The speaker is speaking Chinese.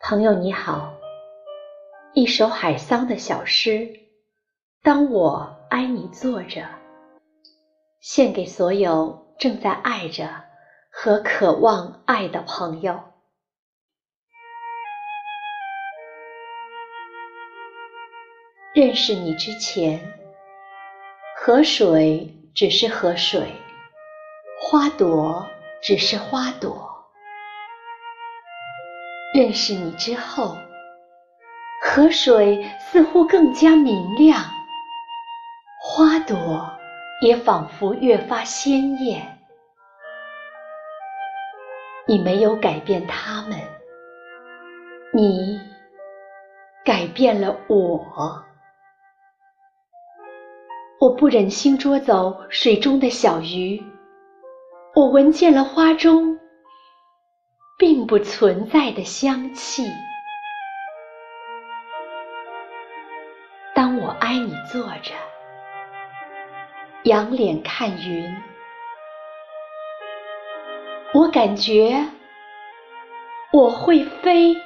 朋友你好一首海桑的小诗当我挨你坐着献给所有正在爱着和渴望爱的朋友。认识你之前，河水只是河水，花朵只是花朵。认识你之后，河水似乎更加明亮，花朵也仿佛越发鲜艳。你没有改变他们，你改变了我。我不忍心捉走水中的小鱼，我闻见了花中。并不存在的香气。当我挨你坐着，仰脸看云，我感觉我会飞。